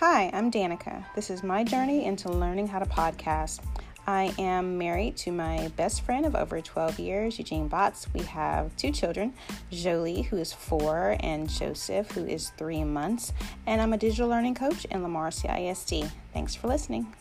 Hi, I'm Danica. This is my journey into learning how to podcast. I am married to my best friend of over 12 years, Eugene Botts. We have two children, Jolie, who is four, and Joseph, who is three months. And I'm a digital learning coach in Lamar CISD. Thanks for listening.